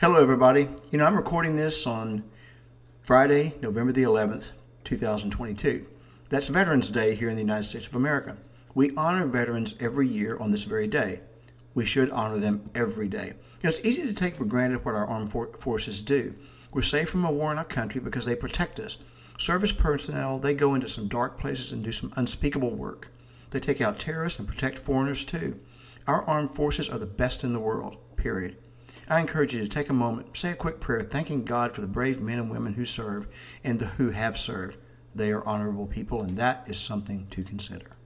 Hello, everybody. You know, I'm recording this on Friday, November the 11th, 2022. That's Veterans Day here in the United States of America. We honor veterans every year on this very day. We should honor them every day. You know, it's easy to take for granted what our armed for- forces do. We're safe from a war in our country because they protect us. Service personnel, they go into some dark places and do some unspeakable work. They take out terrorists and protect foreigners too. Our armed forces are the best in the world, period. I encourage you to take a moment, say a quick prayer, thanking God for the brave men and women who serve and who have served. They are honorable people, and that is something to consider.